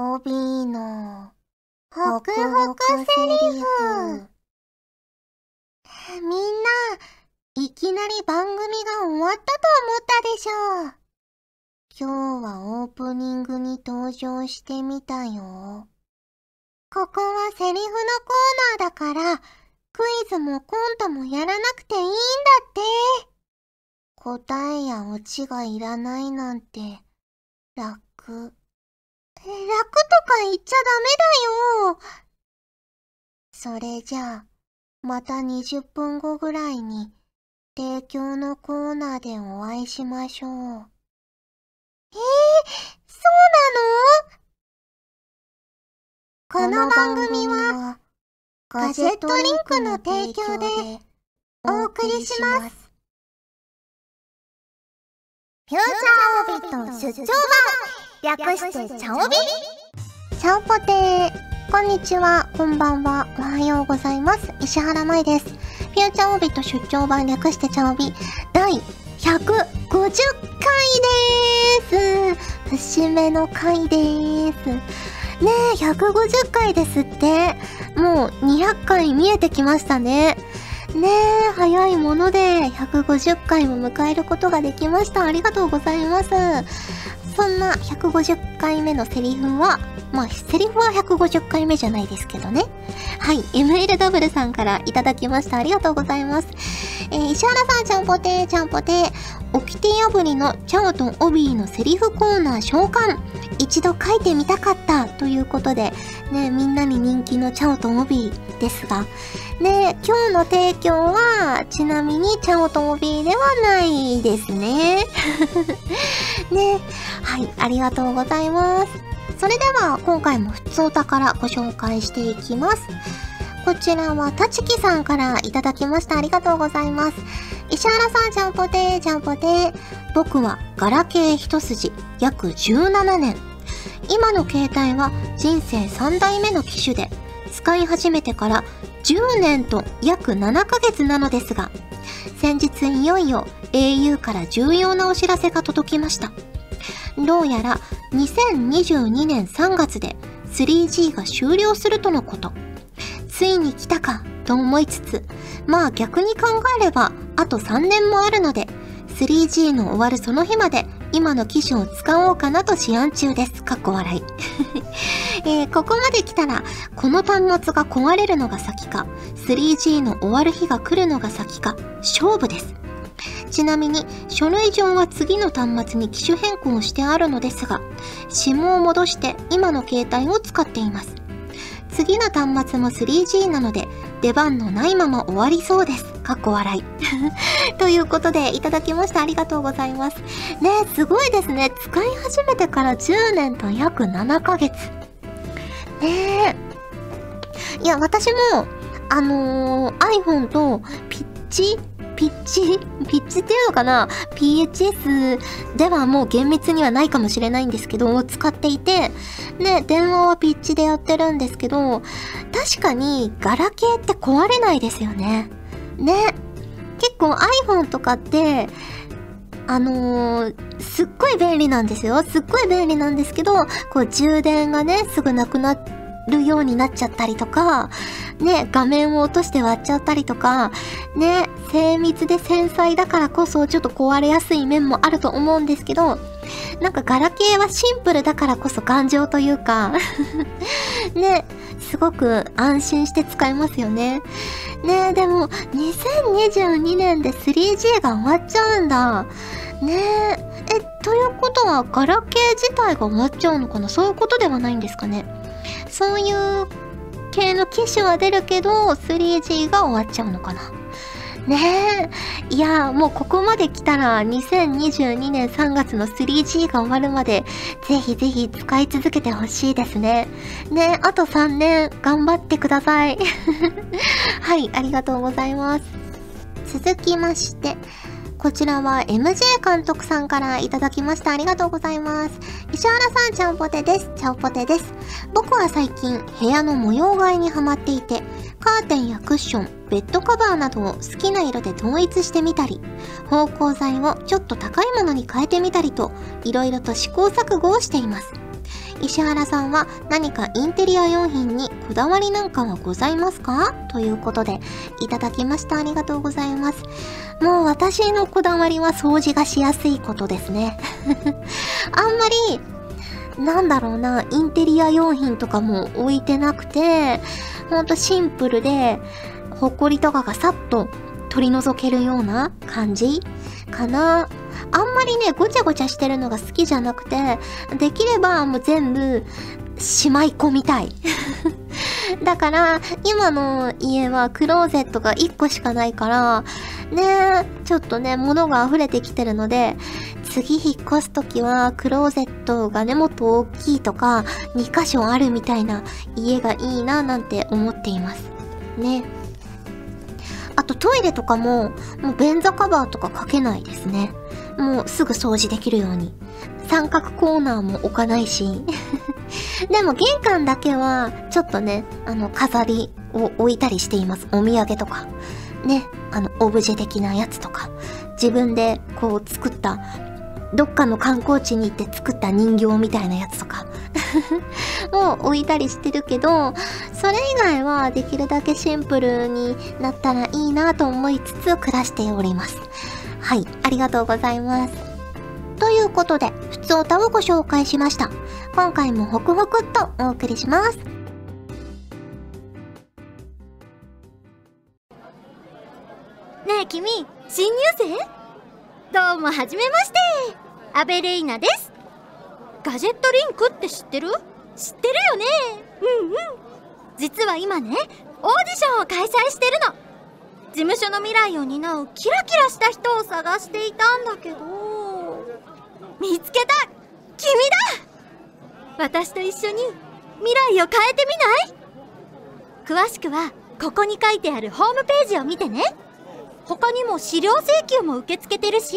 オビーの、ホクホクセリフ。みんな、いきなり番組が終わったと思ったでしょう。今日はオープニングに登場してみたよ。ここはセリフのコーナーだから、クイズもコントもやらなくていいんだって。答えやオチがいらないなんて、楽。楽とか言っちゃダメだよ。それじゃあ、また20分後ぐらいに、提供のコーナーでお会いしましょう。えー、そうなの？この番組は、ガジェットリンクの提供でお送りします。フューチャーオビット出張版略してチャオビ？チャオポテーこんにちは、こんばんは、おはようございます。石原舞です。フューチャーオビット出張版略してチャオビ第150回でーす節目の回でーす。ねえ、150回ですって。もう200回見えてきましたね。ねえ、早いもので150回も迎えることができました。ありがとうございます。そんな150回目のセリフは、まあ、セリフは150回目じゃないですけどね。はい、MLW さんからいただきました。ありがとうございます。えー、石原さん、ちゃんぽてー、ちゃんぽてー。掟破りのチャオとオビーのセリフコーナー召喚。一度書いてみたかったということで、ね、みんなに人気のチャオとオビーですが、ね、今日の提供は、ちなみにチャオとオビーではないですね。ね、はい、ありがとうございます。それでは、今回も普通お宝ご紹介していきます。こちらは、たちきさんからいただきました。ありがとうございます。石原さん、ちゃんぽてー、ちゃんぽてー。僕は、ガラケー一筋、約17年。今の携帯は人生3代目の機種で、使い始めてから10年と約7ヶ月なのですが、先日いよいよ au から重要なお知らせが届きました。どうやら2022年3月で 3G が終了するとのこと。ついに来たかと思いつつ、まあ逆に考えればあと3年もあるので、3G の終わるその日まで今の機種を使おうかなと思案中です。かっこ笑い。えー、ここまで来たら、この端末が壊れるのが先か、3G の終わる日が来るのが先か、勝負です。ちなみに、書類上は次の端末に機種変更してあるのですが、SIM を戻して今の携帯を使っています。次の端末も 3G なので、出番のないまま終わりそうです。かっこ笑い。ということで、いただきましたありがとうございます。ねすごいですね。使い始めてから10年と約7ヶ月。ねえ。いや、私も、あのー、iPhone とピッチピッチ ピッチっていうのかな ?PHS ではもう厳密にはないかもしれないんですけど、使っていて、ね、電話はピッチでやってるんですけど、確かにガラケーって壊れないですよね。ね。結構 iPhone とかって、あのー、すっごい便利なんですよ。すっごい便利なんですけど、こう充電がね、すぐなくなるようになっちゃったりとか、ね、画面を落として割っちゃったりとか、ね、精密で繊細だからこそちょっと壊れやすい面もあると思うんですけど、なんかガラケーはシンプルだからこそ頑丈というか ね、すごく安心して使えますよね。ねでも、2022年で 3G が終わっちゃうんだ。ねえ、ということはガラケー自体が終わっちゃうのかな？そういうことではないんですかね。そういう系の機種は出るけど、3G が終わっちゃうのかな？ねえ。いや、もうここまで来たら2022年3月の 3G が終わるまで、ぜひぜひ使い続けてほしいですね。ねあと3年頑張ってください。はい、ありがとうございます。続きまして、こちらは MJ 監督さんからいただきました。ありがとうございます。石原さん、ちゃんぽてです。ちゃんぽてです。僕は最近、部屋の模様替えにハマっていて、カーテンやクッション、ベッドカバーなどを好きな色で統一してみたり、芳香剤をちょっと高いものに変えてみたりと、いろいろと試行錯誤をしています。石原さんは何かインテリア用品にこだわりなんかはございますか？ということで、いただきました。ありがとうございます。もう私のこだわりは掃除がしやすいことですね。あんまり、なんだろうな、インテリア用品とかも置いてなくて、ほんとシンプルで、ほこりとかがさっと取り除けるような感じかな。あんまりね、ごちゃごちゃしてるのが好きじゃなくて、できればもう全部しまい込みたい。だから、今の家はクローゼットが1個しかないから、ねちょっとね、物が溢れてきてるので、次引っ越すときは、クローゼットがね、もっと大きいとか、2箇所あるみたいな家がいいな、なんて思っています。ね。あとトイレとかも、もう便座カバーとかかけないですね。もうすぐ掃除できるように。三角コーナーも置かないし。でも玄関だけは、ちょっとね、あの、飾りを置いたりしています。お土産とか。ね、あの、オブジェ的なやつとか。自分でこう作った、どっかの観光地に行って作った人形みたいなやつとか。を置いたりしてるけど、それ以外はできるだけシンプルになったらいいなと思いつつ暮らしております。はい、ありがとうございます。ということで、普通歌をご紹介しました。今回もホクホクっとお送りします。ねえ君、新入生？どうもはじめまして。アベレイナです。ガジェットリンクって知ってる？知ってるよね。うんうん。実は今ねオーディションを開催してるの。事務所の未来を担うキラキラした人を探していたんだけど。見つけた。君だ。私と一緒に未来を変えてみない？詳しくはここに書いてあるホームページを見てね。他にも資料請求も受け付けてるし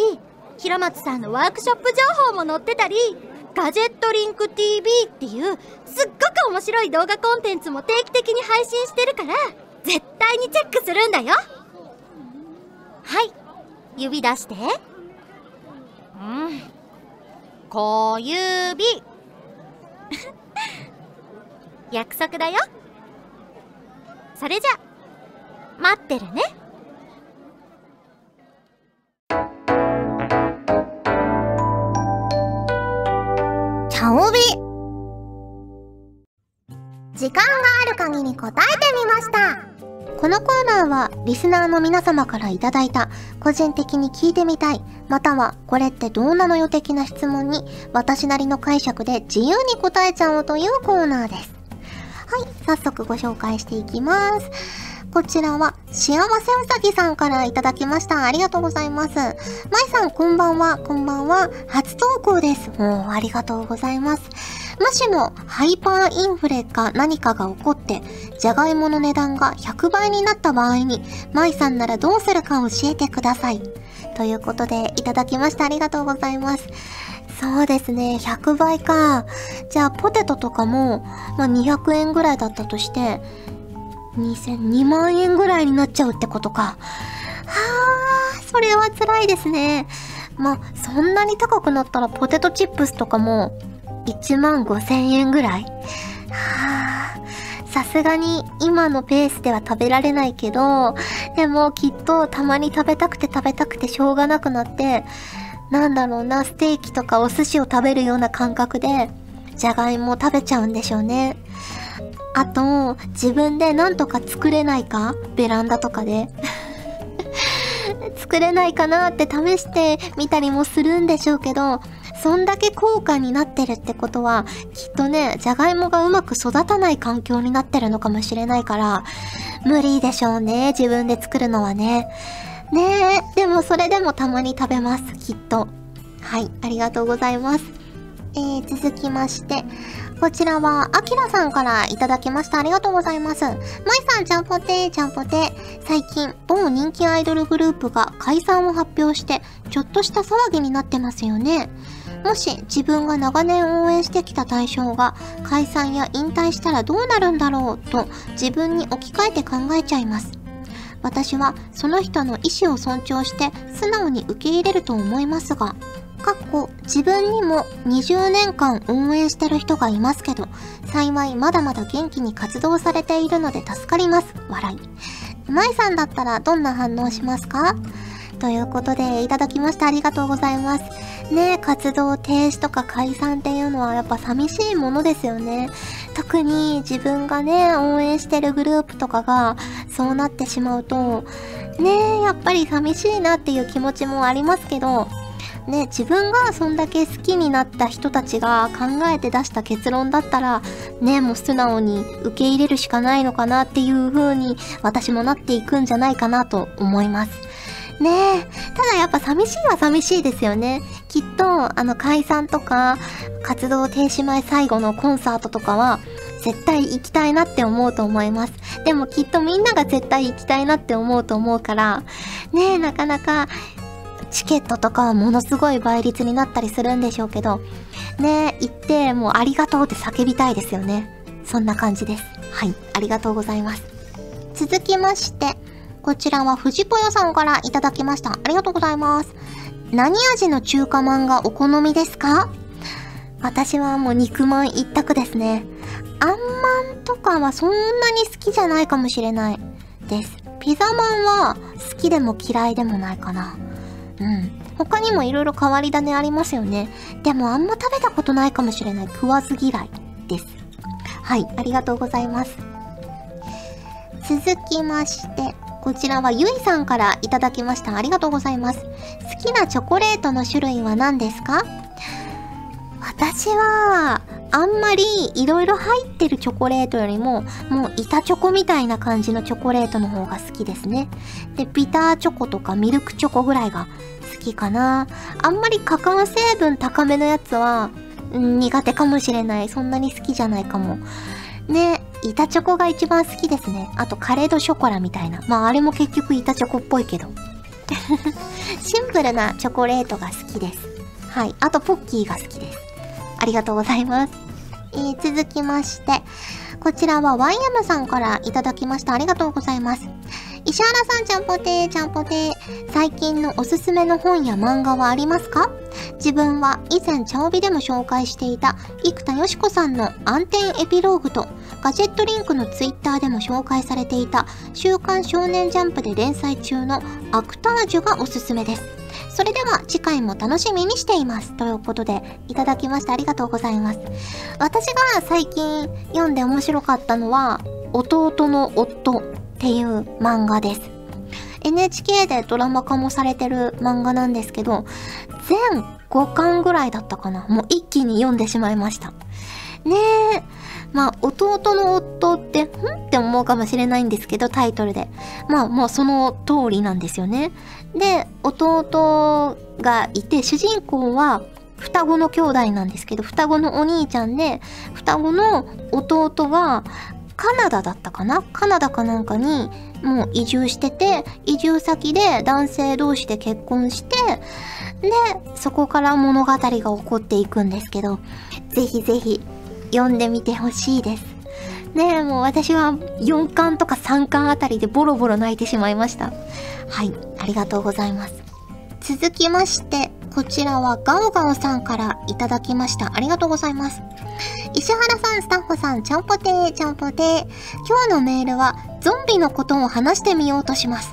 平松さんのワークショップ情報も載ってたりガジェットリンク TV っていうすっごく面白い動画コンテンツも定期的に配信してるから絶対にチェックするんだよ。はい。指出して。うん。小指 約束だよ。それじゃ。待ってるね。帯時間がある限り答えてみました。このコーナーはリスナーの皆様からいただいた個人的に聞いてみたいまたはこれってどうなのよ的な質問に私なりの解釈で自由に答えちゃおうというコーナーです。はい早速ご紹介していきます。こちらは、幸せうさぎさんからいただきました。ありがとうございます。まいさん、こんばんは。こんばんは。初投稿です。もう、ありがとうございます。もしも、ハイパーインフレか何かが起こって、じゃがいもの値段が100倍になった場合に、まいさんならどうするか教えてください。ということで、いただきました。ありがとうございます。そうですね。100倍か。じゃあ、ポテトとかも、まあ、200円ぐらいだったとして、2002万円ぐらいになっちゃうってことか。はあ、それは辛いですね。まあ、そんなに高くなったらポテトチップスとかも1万5千円ぐらいはあ、さすがに今のペースでは食べられないけど、でもきっとたまに食べたくて食べたくてしょうがなくなって、なんだろうな、ステーキとかお寿司を食べるような感覚で、じゃがいも食べちゃうんでしょうね。あと、自分でなんとか作れないか？ベランダとかで。作れないかなって試してみたりもするんでしょうけど、そんだけ高価になってるってことは、きっとね、じゃがいもがうまく育たない環境になってるのかもしれないから、無理でしょうね、自分で作るのはね。ねえ、でもそれでもたまに食べます、きっと。はい、ありがとうございます。えー、続きまして、こちらは、あきらさんからいただきました。ありがとうございます。まいさん、ちゃんぽてー、ちゃんぽてー。最近、某人気アイドルグループが解散を発表して、ちょっとした騒ぎになってますよね。もし自分が長年応援してきた対象が解散や引退したらどうなるんだろうと自分に置き換えて考えちゃいます。私はその人の意思を尊重して素直に受け入れると思いますが、かっこ自分にも20年間応援してる人がいますけど、幸いまだまだ元気に活動されているので助かります。笑い。舞さんだったらどんな反応しますか？ということで、いただきましてありがとうございます。ね活動停止とか解散っていうのはやっぱ寂しいものですよね。特に自分がね、応援してるグループとかがそうなってしまうと、ねやっぱり寂しいなっていう気持ちもありますけど、ね、自分がそんだけ好きになった人たちが考えて出した結論だったら、ね、もう素直に受け入れるしかないのかなっていう風に私もなっていくんじゃないかなと思います。ねえ。ただやっぱ寂しいは寂しいですよね。きっと、あの解散とか、活動停止前最後のコンサートとかは、絶対行きたいなって思うと思います。でもきっとみんなが絶対行きたいなって思うと思うから、ねえ、なかなかチケットとかはものすごい倍率になったりするんでしょうけど、ね行ってもうありがとうって叫びたいですよね。そんな感じです。はい、ありがとうございます。続きまして、こちらは藤ぽよさんからいただきました。ありがとうございます。何味の中華まんがお好みですか？私はもう肉まん一択ですね。あんまんとかはそんなに好きじゃないかもしれないです。ピザまんは好きでも嫌いでもないかな。うん。他にも色々変わり種ありますよね。でもあんま食べたことないかもしれない。食わず嫌いです。はい、ありがとうございます。続きまして、こちらはゆいさんからいただきました。ありがとうございます。好きなチョコレートの種類は何ですか？私は、あんまり色々入ってるチョコレートよりも、もう板チョコみたいな感じのチョコレートの方が好きですね。で、ビターチョコとかミルクチョコぐらいが好きかな。あんまりカカオ成分高めのやつは、うん、苦手かもしれない。そんなに好きじゃないかも。ね、板チョコが一番好きですね。あとカレードショコラみたいな。まああれも結局板チョコっぽいけど。シンプルなチョコレートが好きです。はい。あとポッキーが好きです。ありがとうございます。えー、続きまして、こちらはワイヤムさんからいただきました。ありがとうございます。石原さんちゃんぽてーちゃんぽてー。最近のおすすめの本や漫画はありますか？自分は以前茶帯でも紹介していた生田よしこさんの暗転エピローグとガジェットリンクのツイッターでも紹介されていた週刊少年ジャンプで連載中のアクタージュがおすすめです。それでは次回も楽しみにしています。ということで、いただきましてありがとうございます。私が最近読んで面白かったのは、弟の夫っていう漫画です。NHK でドラマ化もされてる漫画なんですけど、全5巻ぐらいだったかな。もう一気に読んでしまいました。ねえ。まあ、弟の夫って、んって思うかもしれないんですけど、タイトルで。まあ、もうその通りなんですよね。で、弟がいて、主人公は双子の兄弟なんですけど、双子のお兄ちゃんで、双子の弟がカナダだったかな？カナダかなんかにもう移住してて、移住先で男性同士で結婚して、で、そこから物語が起こっていくんですけど、ぜひぜひ読んでみてほしいです。ねえ、もう私は4巻とか3巻あたりでボロボロ泣いてしまいました。はい、ありがとうございます。続きまして、こちらはガオガオさんからいただきました。ありがとうございます。石原さん、スタッフさん、ちゃんぽてー、ちゃんぽてー。今日のメールは、ゾンビのことを話してみようとします。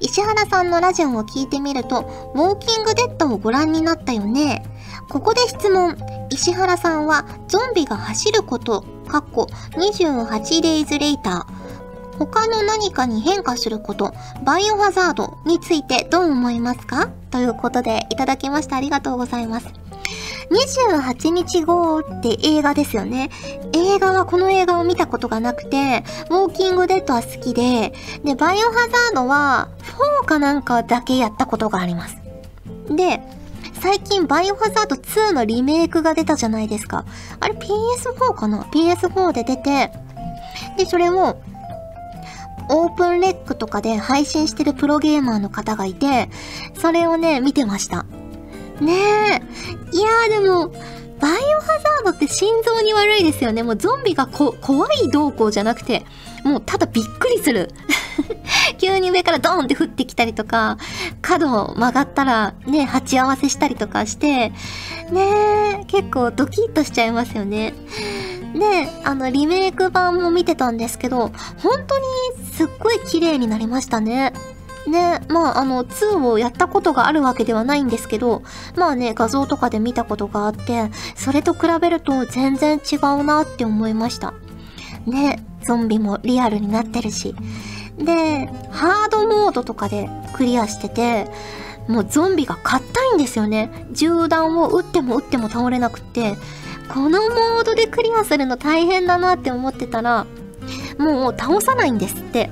石原さんのラジオを聞いてみると、ウォーキングデッドをご覧になったよね。ここで質問。石原さんは、ゾンビが走ること、かっこ28 days later、他の何かに変化すること、バイオハザードについてどう思いますか？ということでいただきましてありがとうございます。28日後って映画ですよね。映画はこの映画を見たことがなくて、ウォーキングデッドは好きで、で、バイオハザードは4かなんかだけやったことがあります。で、最近バイオハザード2のリメイクが出たじゃないですか。あれ PS4 かな ?PS4 で出て、で、それをオープンレックとかで配信してるプロゲーマーの方がいて、それをね、見てました。ねえ。いやーでも、バイオハザードって心臓に悪いですよね。もうゾンビがこ怖い動向じゃなくて、もうただびっくりする。急に上からドーンって降ってきたりとか、角を曲がったらね、鉢合わせしたりとかして、ね結構ドキッとしちゃいますよね。で、あの、リメイク版も見てたんですけど、本当にすっごい綺麗になりましたね。ね、まあ、あの、2をやったことがあるわけではないんですけど、まあね、画像とかで見たことがあって、それと比べると全然違うなって思いました。ね、ゾンビもリアルになってるし。で、ハードモードとかでクリアしてて、もうゾンビが硬いんですよね。銃弾を撃っても撃っても倒れなくって、このモードでクリアするの大変だなって思ってたら、もう倒さないんですって。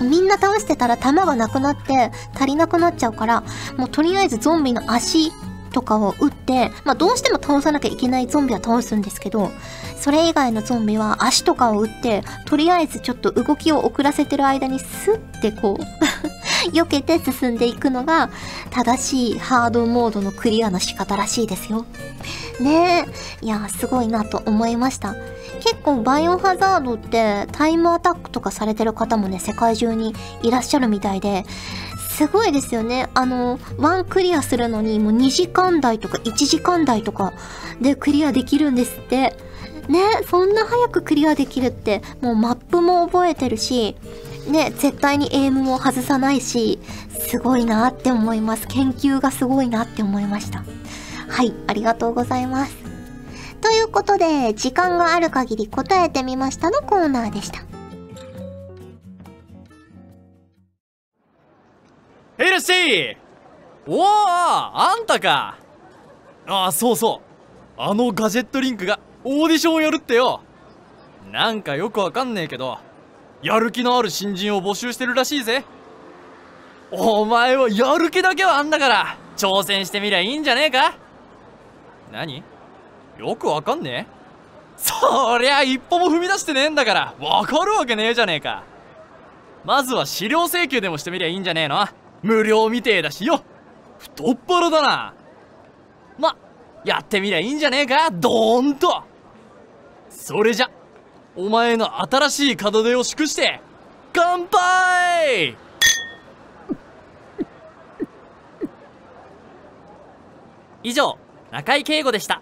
みんな倒してたら弾がなくなって足りなくなっちゃうから、もうとりあえずゾンビの足とかを撃って、まあどうしても倒さなきゃいけないゾンビは倒すんですけど、それ以外のゾンビは足とかを撃って、とりあえずちょっと動きを遅らせてる間にスッてこう 避けて進んでいくのが正しいハードモードのクリアの仕方らしいですよ。ねえ。いや、すごいなと思いました。結構バイオハザードってタイムアタックとかされてる方もね、世界中にいらっしゃるみたいで、すごいですよね。あの、ワンクリアするのにもう2時間台とか1時間台とかでクリアできるんですって。ね、そんな早くクリアできるって、もうマップも覚えてるし、ね、絶対にエイムも外さないし、すごいなって思います。研究がすごいなって思いました。はい、ありがとうございます。ということで、時間がある限り答えてみましたのコーナーでした。ヘルシー。おおあんたか。ああ、そうそう。あのガジェットリンクがオーディションをやるってよ。なんかよくわかんねえけど、やる気のある新人を募集してるらしいぜ。お前はやる気だけはあんだから、挑戦してみりゃいいんじゃねえか。何？よくわかんねえ？そりゃ一歩も踏み出してねえんだからわかるわけねえじゃねえか。まずは資料請求でもしてみりゃいいんじゃねえの。無料みてえだしよ。太っ腹だな。まやってみりゃいいんじゃねえか？ドーンと。それじゃお前の新しい門出を祝して乾杯！以上中井敬吾でした。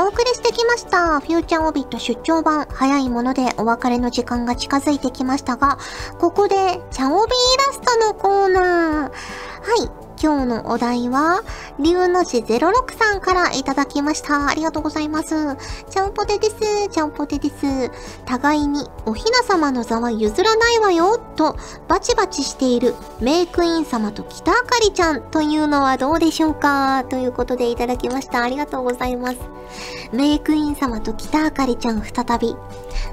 お送りしてきました。フューチャーオビット出張版。早いものでお別れの時間が近づいてきましたが、ここで、チャオビイラストのコーナー。はい。今日のお題は、龍の字06さんからいただきました。ありがとうございます。ちゃんぽてです。ちゃんぽてです。互いにおひな様の座は譲らないわよ、とバチバチしているメイクイン様と北あかりちゃんというのはどうでしょうかということでいただきました。ありがとうございます。メイクイン様と北あかりちゃん再び、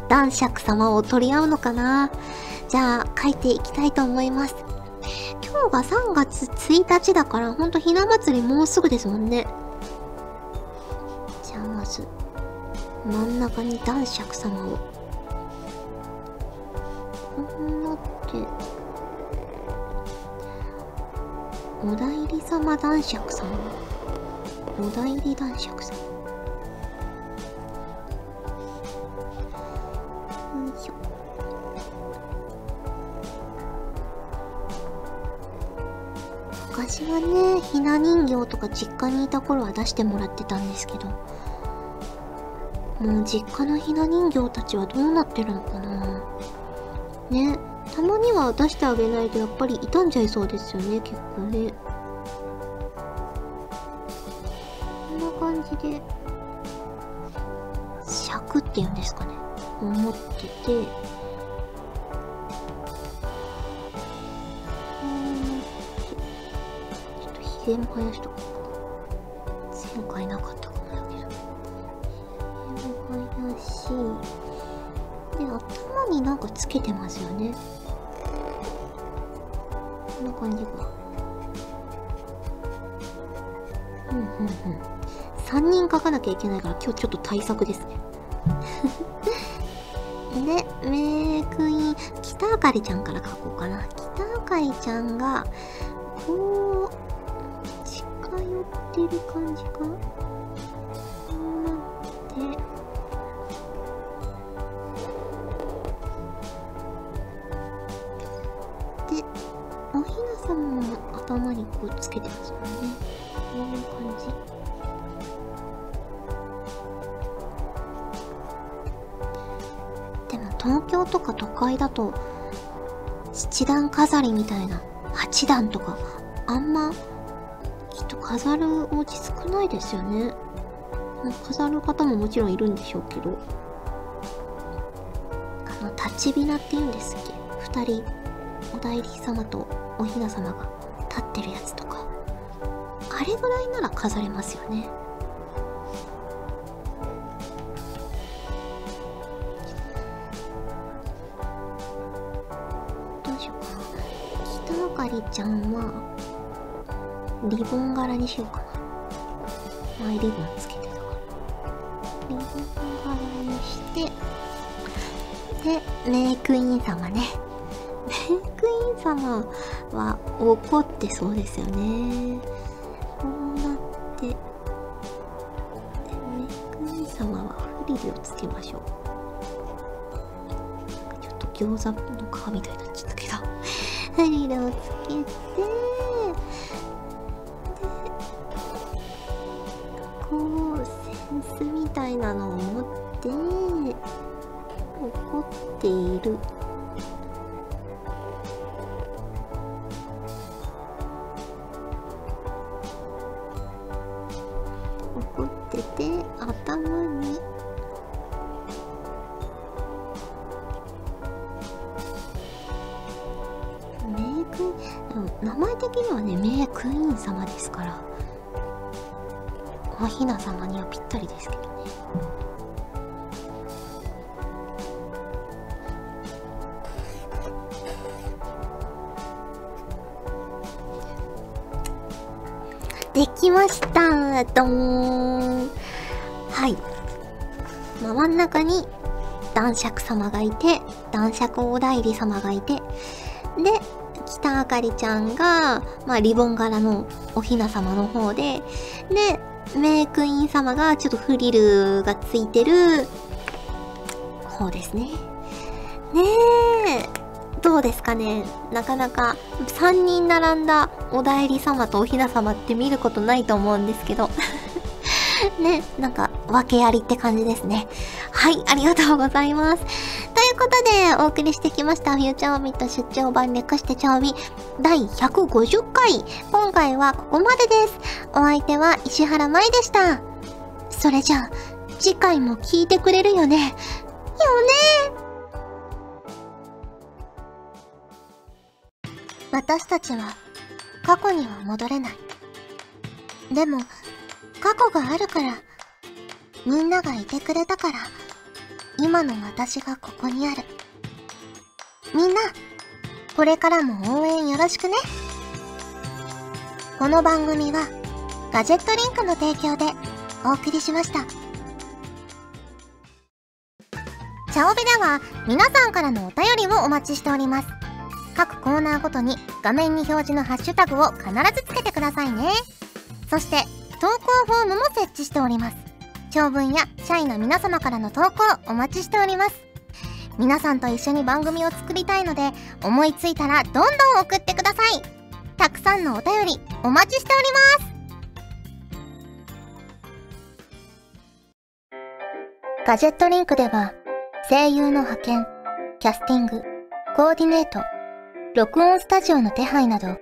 男爵様を取り合うのかなじゃあ、書いていきたいと思います。今日が3月1日だから、ほんとひな祭りもうすぐですもんね。じゃあまず、真ん中に男爵様を。こんなって、お代理様男爵様。お代理男爵様。昔はね、ひな人形とか実家にいた頃は出してもらってたんですけど、もう実家のひな人形たちはどうなってるのかなね、たまには出してあげないとやっぱり傷んじゃいそうですよね、結構ね。全部生やしとこう前回なかったかもやけど全部生やし。で頭になんかつけてますよね。こんな感じか。うんうんうん。3人書かなきゃいけないから今日ちょっと対策ですね。で、メイクイン、北あかりちゃんから書こうかな。北あかりちゃんが、こう、る感じか？こうなって。でおひなさ様の頭にこうつけてますもんね。こういう感じ。でも東京とか都会だと七段飾りみたいな八段とかあんま飾るお家少ないですよね。飾る方ももちろんいるんでしょうけど。あの立ちびなって言うんですっけ？二人お代理様とおひな様が立ってるやつとか。あれぐらいなら飾れますよね。どうしようかな。北あかりちゃんリボン柄にしようかな。前リボンつけてたから。リボン柄にしてでメイクイン様ね。メイクイン様は怒ってそうですよね。こうなってでメイクイン様はフリルをつけましょう。ちょっと餃子の皮みたいになっちゃった。けどフリルをつけてスみたいなのを持って怒っている。怒ってて頭に。メイクでも名前的にはねメイクイーン様ですから。おひな様にはぴったりですけどね。できましたどーん。はい。真ん中に男爵様がいて男爵お代理様がいてで北あかりちゃんが、まあ、リボン柄のおひな様の方ででメイクイン様がちょっとフリルがついてる方ですねねえどうですかねなかなか3人並んだお代理様とおひな様って見ることないと思うんですけど ね、なんか、訳ありって感じですね。はい、ありがとうございます。ということで、お送りしてきました、フューチャーオビット出張版略して調味第150回。今回はここまでです。お相手は石原舞でした。それじゃあ、次回も聞いてくれるよね。よね私たちは過去には戻れない。でも、過去があるから、みんながいてくれたから、今の私がここにある。みんな、これからも応援よろしくね。この番組は、ガジェットリンクの提供でお送りしました。チャオベでは皆さんからのお便りをお待ちしております。各コーナーごとに画面に表示のハッシュタグを必ずつけてくださいね。そして、投稿フォームも設置しております。長文や社員の皆様からの投稿お待ちしております。皆さんと一緒に番組を作りたいので、思いついたらどんどん送ってください。たくさんのお便りお待ちしております。ガジェットリンクでは、声優の派遣、キャスティング、コーディネート、録音スタジオの手配など、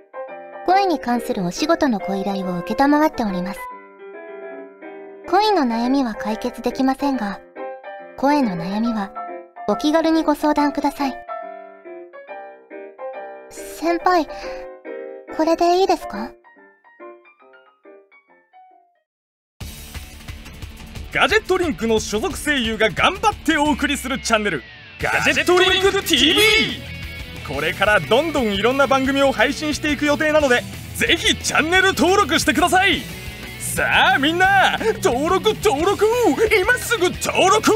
声に関するお仕事のご依頼を受けたまわっております。恋の悩みは解決できませんが、声の悩みはお気軽にご相談ください。先輩、これでいいですか？ガジェットリンクの所属声優が頑張ってお送りするチャンネルガジェットリンク TV これからどんどんいろんな番組を配信していく予定なのでぜひチャンネル登録してください。さあみんな登録登録。今すぐ登録